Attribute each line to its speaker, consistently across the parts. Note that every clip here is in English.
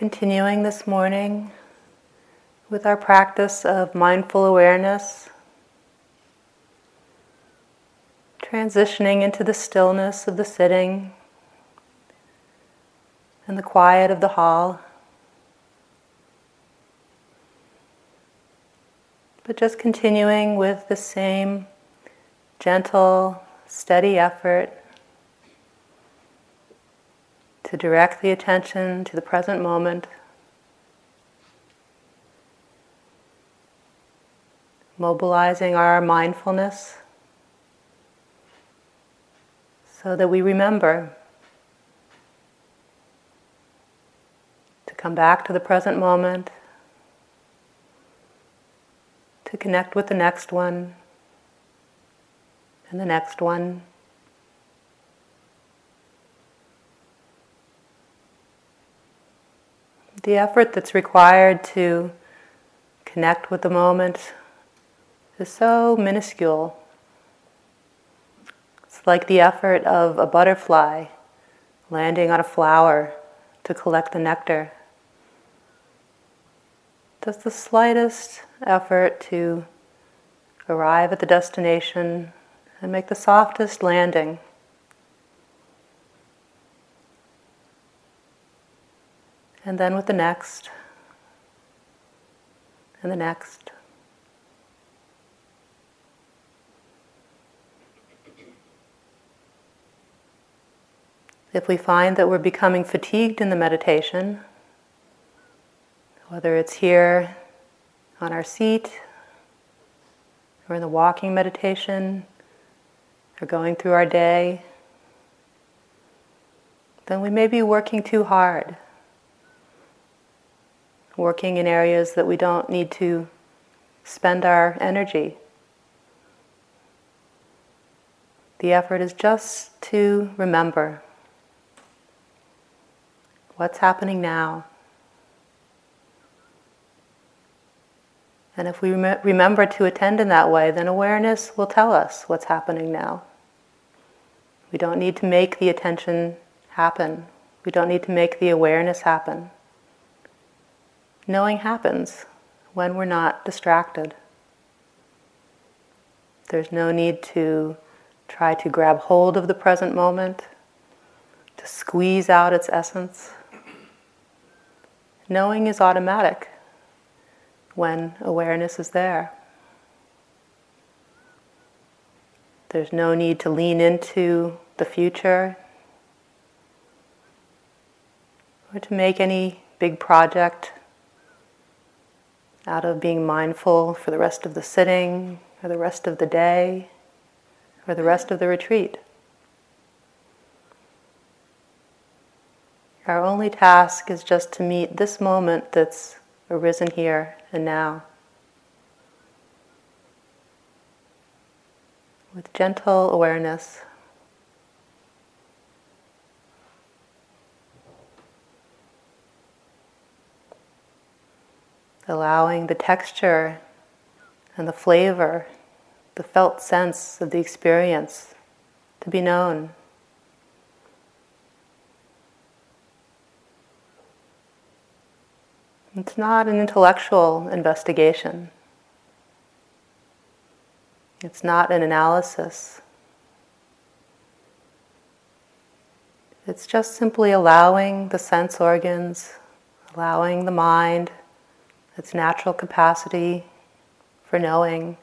Speaker 1: continuing this morning with our practice of mindful awareness, transitioning into the stillness of the sitting and the quiet of the hall. But just continuing with the same gentle, steady effort to direct the attention to the present moment. Mobilizing our mindfulness so that we remember to come back to the present moment, to connect with the next one and the next one. The effort that's required to connect with the moment is so minuscule. It's like the effort of a butterfly landing on a flower to collect the nectar. Just the slightest effort to arrive at the destination and make the softest landing. And then with the next, and the next. If we find that we're becoming fatigued in the meditation, whether it's here on our seat or in the walking meditation or going through our day, then we may be working too hard working in areas that we don't need to spend our energy. The effort is just to remember what's happening now. And if we rem- remember to attend in that way, then awareness will tell us what's happening now. We don't need to make the attention happen. We don't need to make the awareness happen knowing happens when we're not distracted. There's no need to try to grab hold of the present moment, to squeeze out its essence. Knowing is automatic when awareness is there. There's no need to lean into the future or to make any big project out of being mindful for the rest of the sitting, or the rest of the day, or the rest of the retreat. Our only task is just to meet this moment that's arisen here and now. With gentle awareness. Allowing the texture and the flavor, the felt sense of the experience to be known. It's not an intellectual investigation. It's not an analysis. It's just simply allowing the sense organs, allowing the mind its natural capacity for knowing,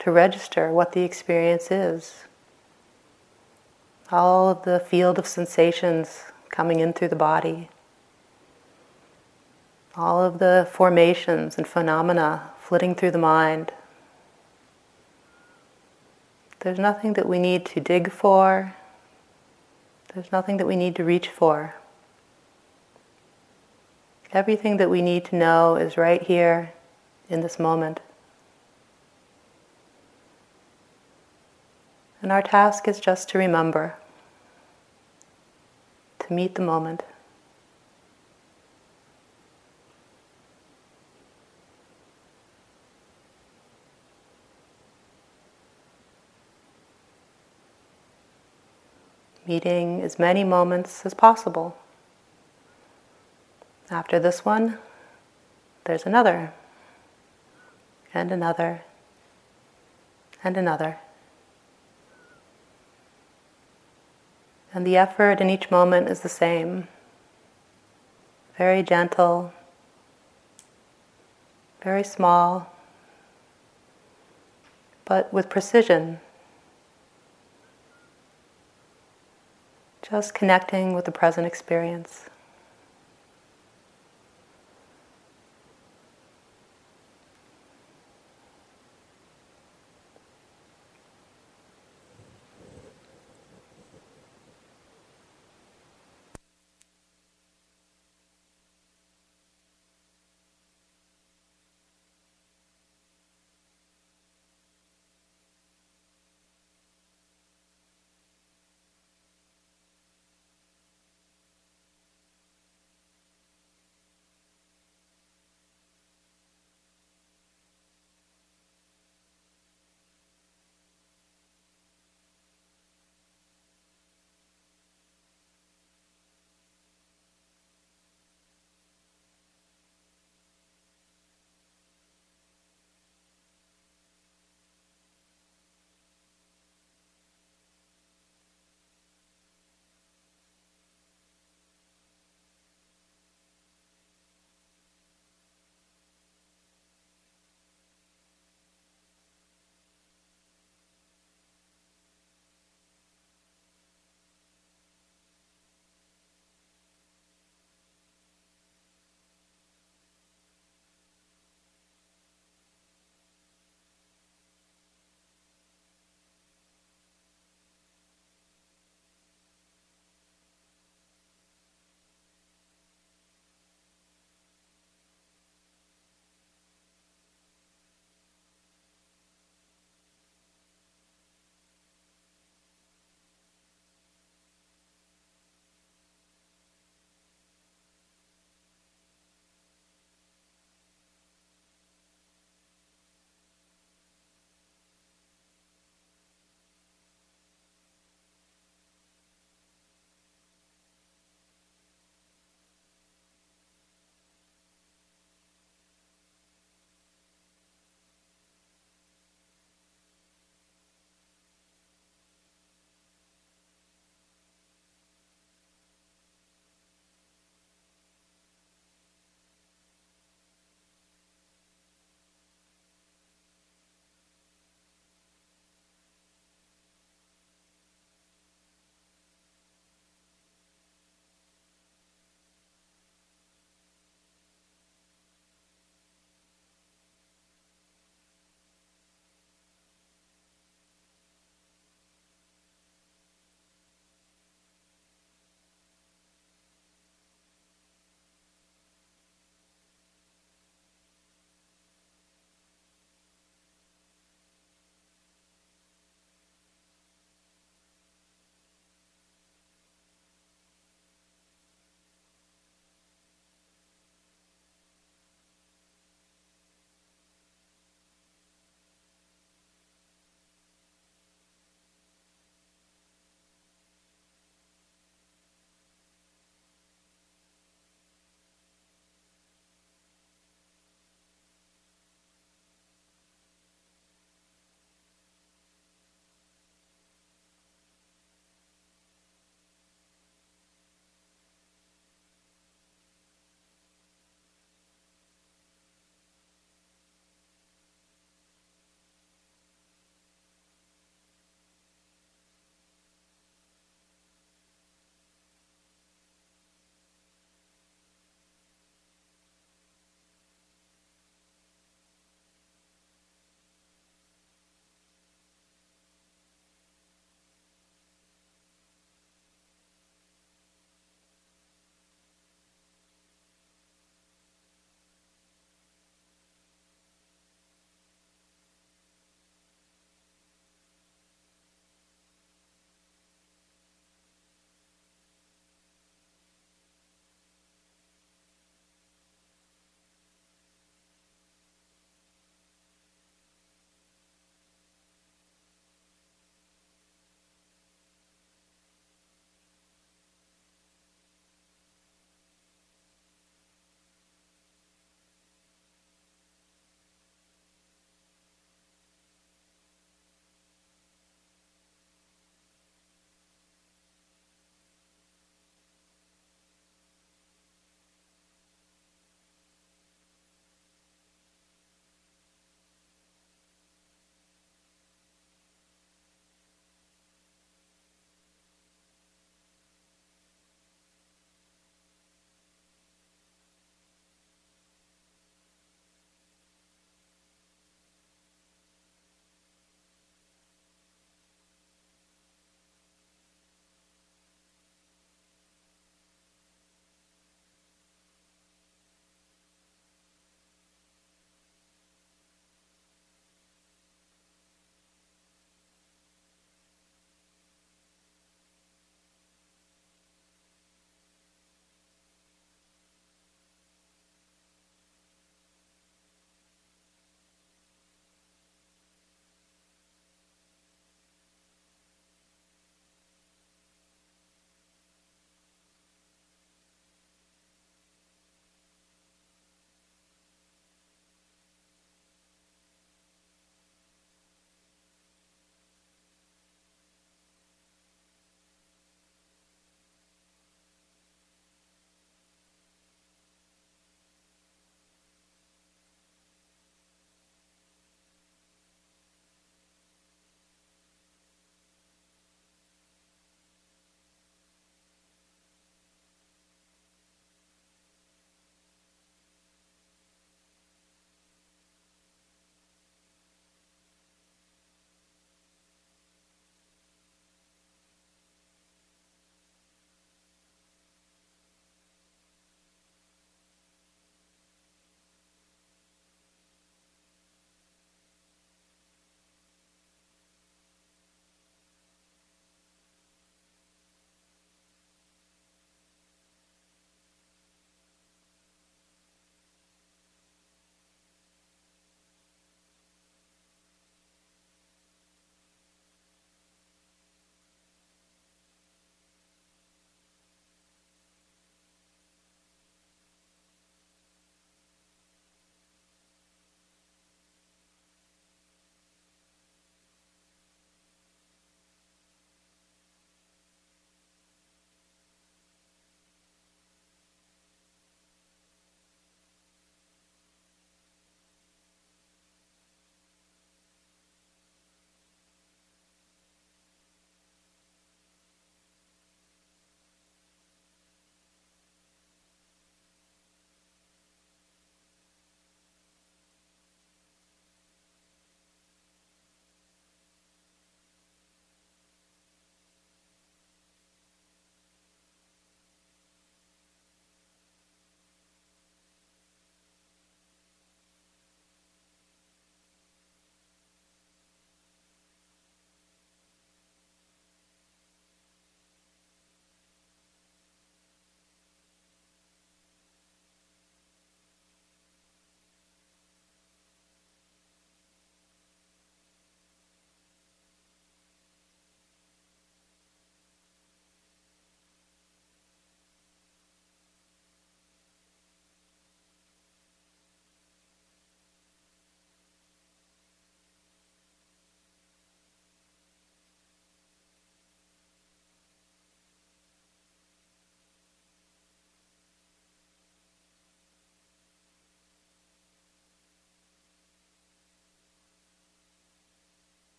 Speaker 1: to register what the experience is. All of the field of sensations coming in through the body, all of the formations and phenomena flitting through the mind. There's nothing that we need to dig for. There's nothing that we need to reach for. Everything that we need to know is right here in this moment. And our task is just to remember, to meet the moment. Meeting as many moments as possible After this one, there's another, and another, and another. And the effort in each moment is the same. Very gentle, very small, but with precision. Just connecting with the present experience.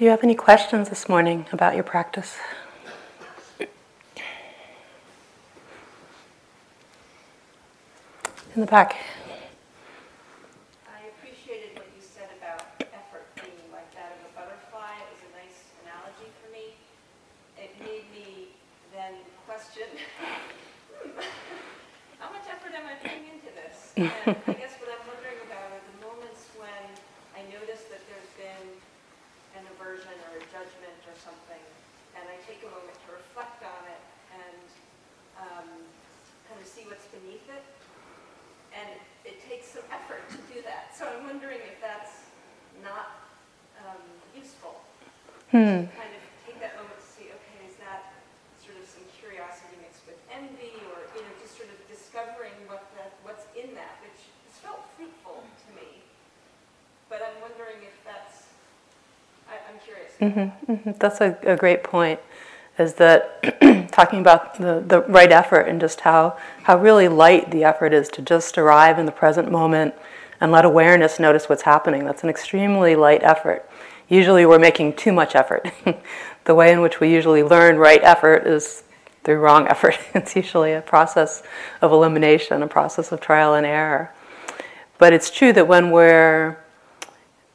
Speaker 1: Do you have any questions this morning about your practice? In the back.
Speaker 2: I appreciated what you said about effort being like that of a butterfly. It was a nice analogy for me. It made me then question how much effort am I'm wondering about are the moments when I notice that there's been an aversion or a judgment or something, and I take a moment to reflect on it and um, kind of see what's beneath it. And it, takes some effort to do that. So I'm wondering if that's not um, useful. Hmm. Kind of take that moment to see, okay, is that sort of some curiosity mixed with envy, or you know, just sort of discovering what the, what's in that, which has felt fruitful to me. But I'm wondering if that's, I, am curious. Mm-hmm,
Speaker 1: mm-hmm. That's a, a, great point. Is that talking about the, the right effort and just how, how really light the effort is to just arrive in the present moment and let awareness notice what's happening. That's an extremely light effort. Usually we're making too much effort. the way in which we usually learn right effort is through wrong effort. it's usually a process of elimination, a process of trial and error. But it's true that when we're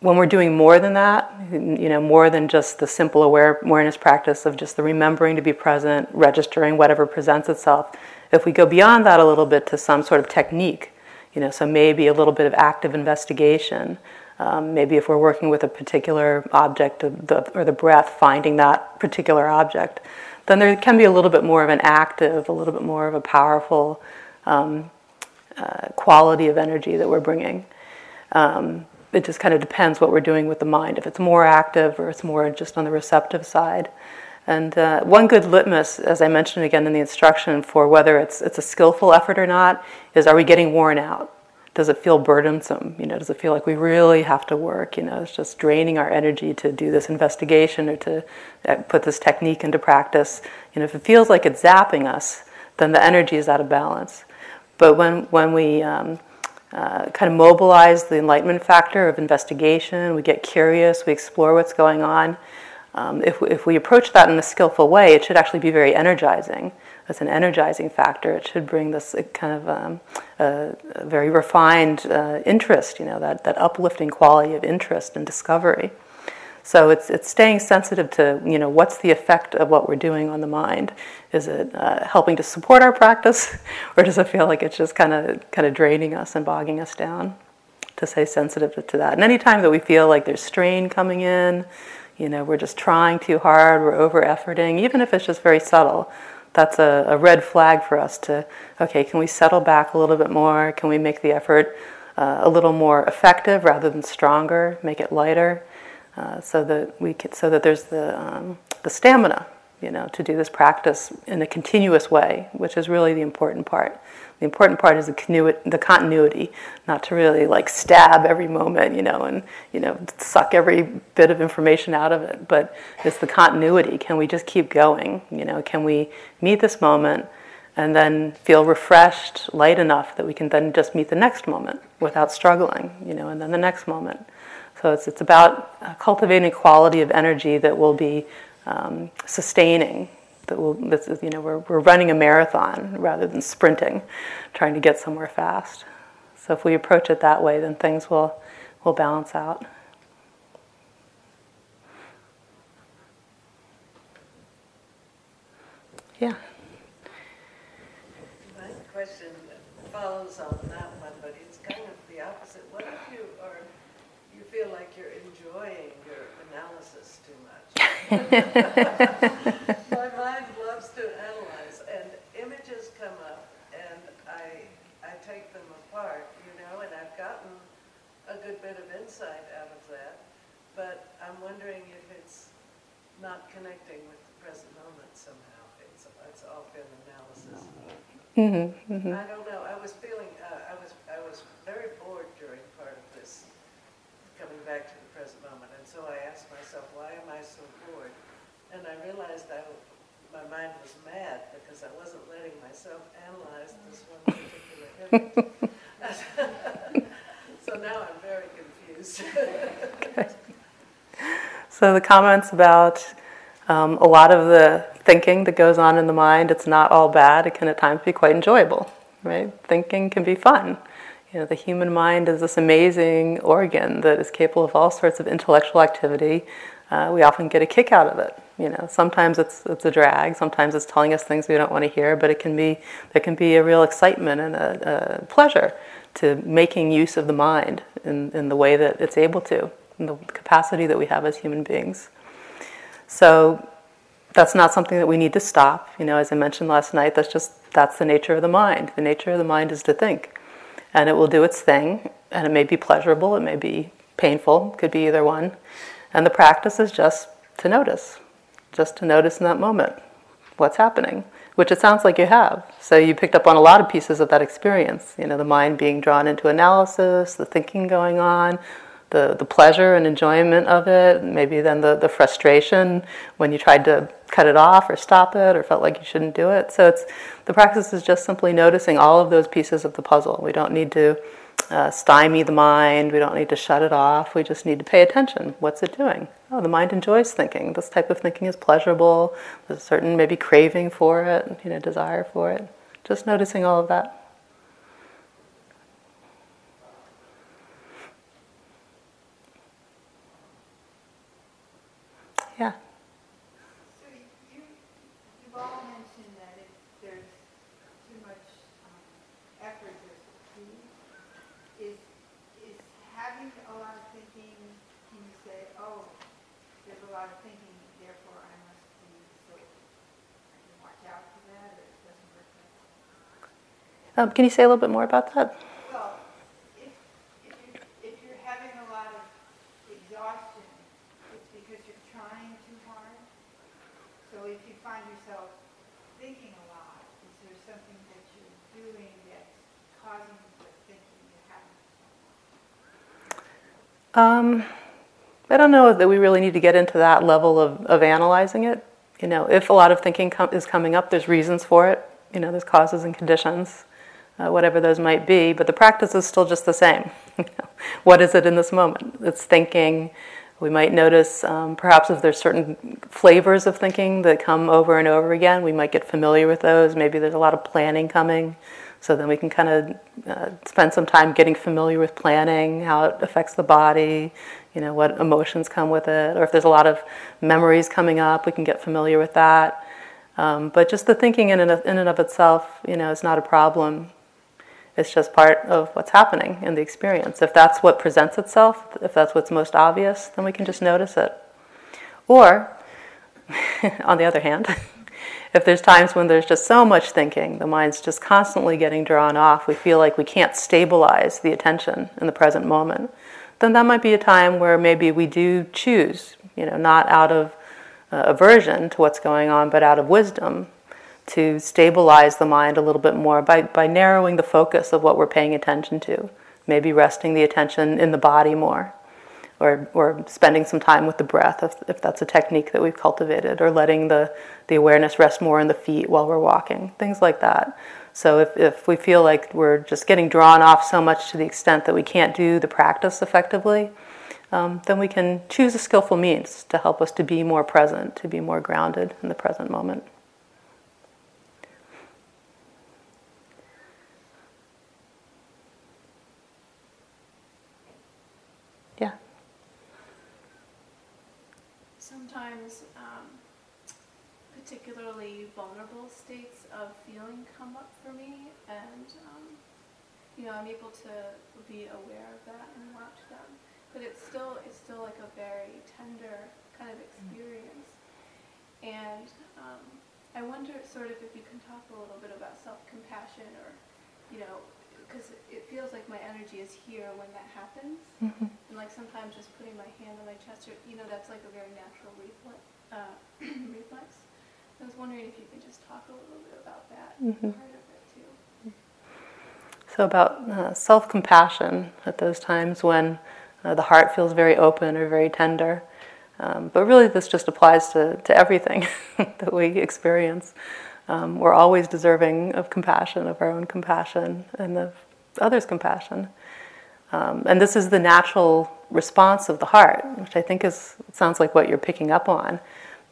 Speaker 1: when we're doing more than that, you know, more than just the simple aware, awareness practice of just the remembering to be present, registering whatever presents itself, if we go beyond that a little bit to some sort of technique, you know, so maybe a little bit of active investigation, um, maybe if we're working with a particular object the, or the breath, finding that particular object, then there can be a little bit more of an active, a little bit more of a powerful um, uh, quality of energy that we're bringing. Um, it just kind of depends what we're doing with the mind. If it's more active or it's more just on the receptive side. And uh, one good litmus, as I mentioned again in the instruction, for whether it's, it's a skillful effort or not, is are we getting worn out? does it feel burdensome? You know, does it feel like we really have to work? You know, it's just draining our energy to do this investigation or to uh, put this technique into practice. You know, if it feels like it's zapping us, then the energy is out of balance. But when when we um, uh, kind of mobilize the enlightenment factor of investigation, we get curious, we explore what's going on. Um, if, if we approach that in a skillful way, it should actually be very energizing as an energizing factor. It should bring this kind of um, very refined uh, interest, you know, that, that uplifting quality of interest and discovery. So it's, it's staying sensitive to, you know, what's the effect of what we're doing on the mind? Is it uh, helping to support our practice, or does it feel like it's just kind of kind of draining us and bogging us down? To stay sensitive to, that. And anytime that we feel like there's strain coming in, you know, we're just trying too hard, we're over efforting, even if it's just very subtle, that's a, a, red flag for us to, okay, can we settle back a little bit more? Can we make the effort uh, a little more effective rather than stronger, make it lighter, uh, so that we can, so that there's the, um, the stamina, you know, to do this practice in a continuous way, which is really the important part. The important part is the, continu- the continuity, not to really like stab every moment, you know, and you know suck every bit of information out of it. But it's the continuity. Can we just keep going? You know, can we meet this moment and then feel refreshed, light enough that we can then just meet the next moment without struggling, you know, and then the next moment. So it's it's about uh, cultivating quality of energy that will be um, sustaining that will this is, you know we're, we're running a marathon rather than sprinting trying to get somewhere fast. So if we approach it that way then things will will balance out. Yeah.
Speaker 3: My question follows on that one but it's kind of the opposite what if you are you feel like you're enjoying your analysis too much wondering if it's not connecting with the present moment somehow. It's, it's all been analysis. Mm-hmm, mm-hmm. I don't know. I was feeling, uh, I was, I was very bored during part of this, coming back to the present moment. And so I asked myself, why am I so bored? And I realized I, my mind was mad because I wasn't letting myself analyze this one particular image. so now I'm very confused. okay.
Speaker 1: So the comments about um, a lot of the thinking that goes on in the mind, it's not all bad. It can at times be quite enjoyable, right? Thinking can be fun. You know, the human mind is this amazing organ that is capable of all sorts of intellectual activity. Uh, we often get a kick out of it. You know, sometimes it's it's a drag. Sometimes it's telling us things we don't want to hear. But it can be there can be a real excitement and a, a pleasure to making use of the mind in, in the way that it's able to, in the capacity that we have as human beings. So that's not something that we need to stop. You know, as I mentioned last night, that's just that's the nature of the mind. The nature of the mind is to think, and it will do its thing. And it may be pleasurable, it may be painful, could be either one. And the practice is just to notice, just to notice in that moment what's happening, which it sounds like you have. So you picked up on a lot of pieces of that experience. You know, the mind being drawn into analysis, the thinking going on, the, the pleasure and enjoyment of it, maybe then the, the frustration when you tried to cut it off or stop it or felt like you shouldn't do it. So it's the practice is just simply noticing all of those pieces of the puzzle. We don't need to uh, stymie the mind, we don't need to shut it off, we just need to pay attention. What's it doing? Oh, the mind enjoys thinking. This type of thinking is pleasurable. There's a certain maybe craving for it, you know, desire for it. Just noticing all of that. Yeah.
Speaker 4: So you, you've all mentioned that if there's too much um, effort, there's fatigue. Is, is having a lot of thinking, can you say, oh, there's a lot of thinking, therefore I must be, so I can watch out for that, or it doesn't work like that?
Speaker 1: Um, can you say a little bit more about that?
Speaker 4: Well, if, you're, having a lot of exhaustion, it's because you're trying too hard. So if you find yourself thinking a lot, is there something that you're doing that's causing?
Speaker 1: Um, I don't know that we really need to get into that level of, of analyzing it. You know, if a lot of thinking com- is coming up, there's reasons for it. You know, there's causes and conditions, uh, whatever those might be. But the practice is still just the same. what is it in this moment? It's thinking. We might notice um, perhaps if there's certain flavors of thinking that come over and over again, we might get familiar with those. Maybe there's a lot of planning coming. So then we can kind of uh, spend some time getting familiar with planning, how it affects the body, you know, what emotions come with it, or if there's a lot of memories coming up, we can get familiar with that. Um, but just the thinking in and, of, in and of itself, you know, is not a problem. It's just part of what's happening in the experience. If that's what presents itself, if that's what's most obvious, then we can just notice it. Or, on the other hand, if there's times when there's just so much thinking, the mind's just constantly getting drawn off, we feel like we can't stabilize the attention in the present moment, then that might be a time where maybe we do choose, you know, not out of uh, aversion to what's going on, but out of wisdom to stabilize the mind a little bit more by, by narrowing the focus of what we're paying attention to. Maybe resting the attention in the body more, or, or spending some time with the breath if, if that's a technique that we've cultivated, or letting the, the awareness rest more in the feet while we're walking, things like that. So if, if we feel like we're just getting drawn off so much to the extent that we can't do the practice effectively, um, then we can choose a skillful means to help us to be more present, to be more grounded in the present moment. Yeah.
Speaker 5: Sometimes um, particularly vulnerable states of feeling come up for me, and um, you know I'm able to be aware of that and watch them. But it's still it's still like a very tender kind of experience, and um, I wonder sort of if you can talk a little bit about self-compassion, or you know, because it feels like my energy is here when that happens,
Speaker 1: Mm-hmm.
Speaker 5: and like sometimes just putting my hand on my chest, or you know, that's like a very natural reflex. Uh, reflex. I was wondering if you could just talk a little bit about that
Speaker 1: Mhm.
Speaker 5: part of it too.
Speaker 1: So, about uh, self compassion at those times when uh, the heart feels very open or very tender. Um, but really, this just applies to, to everything that we experience. Um, we're always deserving of compassion, of our own compassion, and of others' compassion. Um, and this is the natural response of the heart, which I think is sounds like what you're picking up on,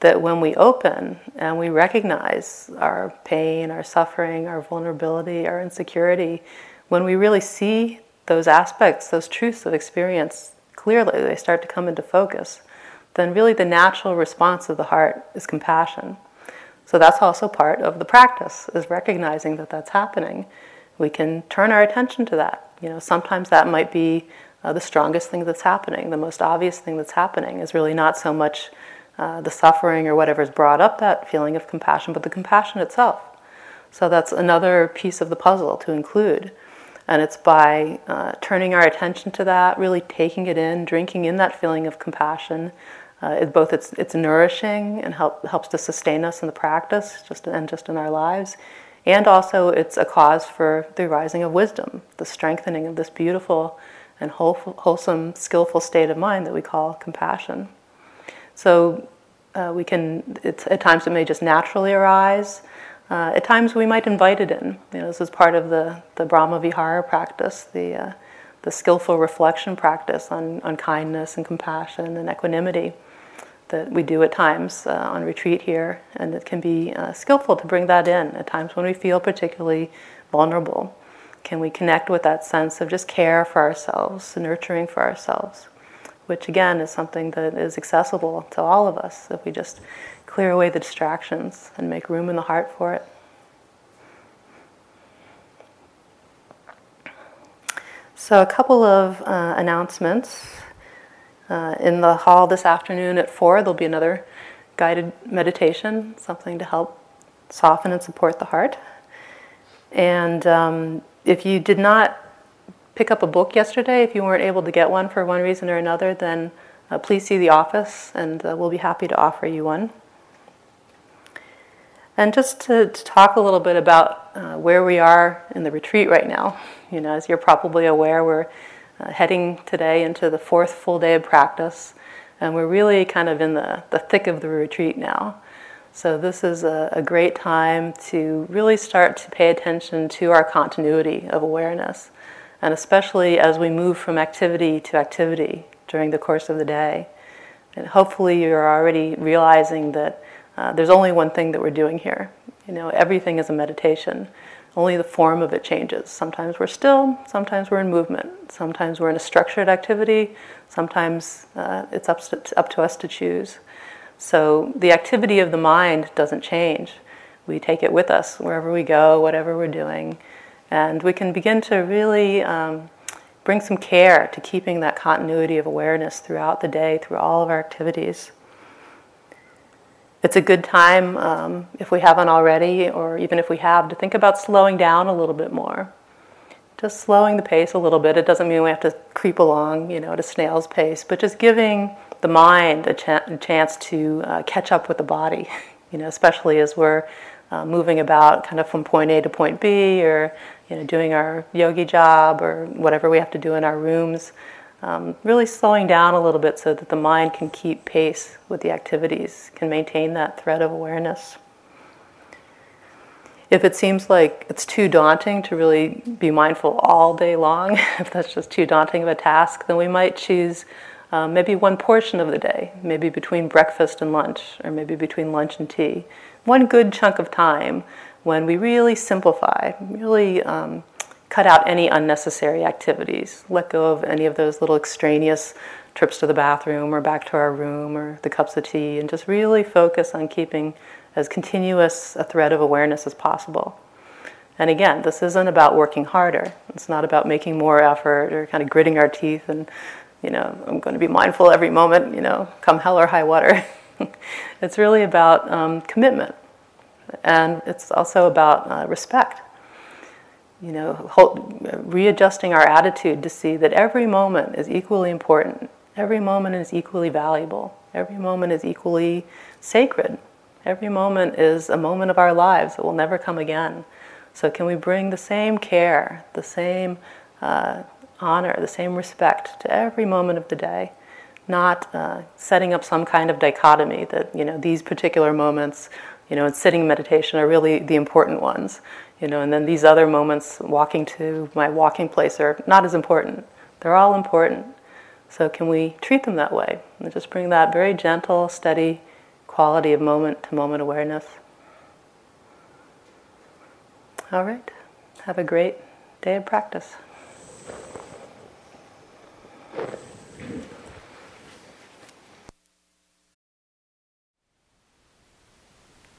Speaker 1: that when we open and we recognize our pain, our suffering, our vulnerability, our insecurity, when we really see those aspects, those truths of experience clearly, they start to come into focus, then really the natural response of the heart is compassion. So that's also part of the practice, is recognizing that that's happening. We can turn our attention to that. You know, sometimes that might be uh, the strongest thing that's happening. The most obvious thing that's happening is really not so much uh, the suffering or whatever's brought up that feeling of compassion, but the compassion itself. So that's another piece of the puzzle to include. And it's by uh, turning our attention to that, really taking it in, drinking in that feeling of compassion. Uh, it, both it's, it's nourishing and help, helps to sustain us in the practice, just and just in our lives, and also it's a cause for the rising of wisdom, the strengthening of this beautiful and whole, wholesome, skillful state of mind that we call compassion. So uh, we can, at times it may just naturally arise. Uh, at times we might invite it in. You know, this is part of the, the Brahma Vihara practice, the, uh, the skillful reflection practice on, on kindness and compassion and equanimity that we do at times uh, on retreat here. And it can be uh, skillful to bring that in at times when we feel particularly vulnerable. Can we connect with that sense of just care for ourselves, nurturing for ourselves? Which again is something that is accessible to all of us if we just clear away the distractions and make room in the heart for it. So, a couple of uh, announcements. Uh, in the hall this afternoon at 4, there'll be another guided meditation, something to help soften and support the heart. And um, if you did not pick up a book yesterday, if you weren't able to get one for one reason or another, then uh, please see the office and uh, we'll be happy to offer you one. And just to, to talk a little bit about uh, where we are in the retreat right now. You know, as you're probably aware, we're uh, heading today into the fourth full day of practice, and we're really kind of in the, the thick of the retreat now. So, this is a, a great time to really start to pay attention to our continuity of awareness, and especially as we move from activity to activity during the course of the day. And hopefully, you're already realizing that uh, there's only one thing that we're doing here. You know, everything is a meditation. Only the form of it changes. Sometimes we're still, sometimes we're in movement, sometimes we're in a structured activity, sometimes uh, it's up to, up to us to choose. So the activity of the mind doesn't change. We take it with us wherever we go, whatever we're doing, and we can begin to really um, bring some care to keeping that continuity of awareness throughout the day, through all of our activities. It's a good time, um, if we haven't already, or even if we have, to think about slowing down a little bit more. Just slowing the pace a little bit. It doesn't mean we have to creep along, you know, at a snail's pace, but just giving the mind a, ch- a chance to uh, catch up with the body, you know, especially as we're uh, moving about kind of from point A to point B or, you know, doing our yogi job or whatever we have to do in our rooms. Um, really slowing down a little bit so that the mind can keep pace with the activities, can maintain that thread of awareness. If it seems like it's too daunting to really be mindful all day long, if that's just too daunting of a task, then we might choose um, maybe one portion of the day, maybe between breakfast and lunch, or maybe between lunch and tea. One good chunk of time when we really simplify, really um, cut out any unnecessary activities, let go of any of those little extraneous trips to the bathroom or back to our room or the cups of tea, and just really focus on keeping as continuous a thread of awareness as possible. And again, this isn't about working harder. It's not about making more effort or kind of gritting our teeth and you know, I'm going to be mindful every moment, you know, come hell or high water. it's really about um, commitment. And it's also about uh, respect. You know, hold, readjusting our attitude to see that every moment is equally important. Every moment is equally valuable. Every moment is equally sacred. Every moment is a moment of our lives that will never come again. So, can we bring the same care, the same uh, honor, the same respect to every moment of the day, not uh, setting up some kind of dichotomy that, you know, these particular moments, you know, in sitting meditation are really the important ones, you know, and then these other moments, walking to my walking place, are not as important. They're all important. So, can we treat them that way? And just bring that very gentle, steady quality of moment to moment awareness. All right. Have a great day of practice.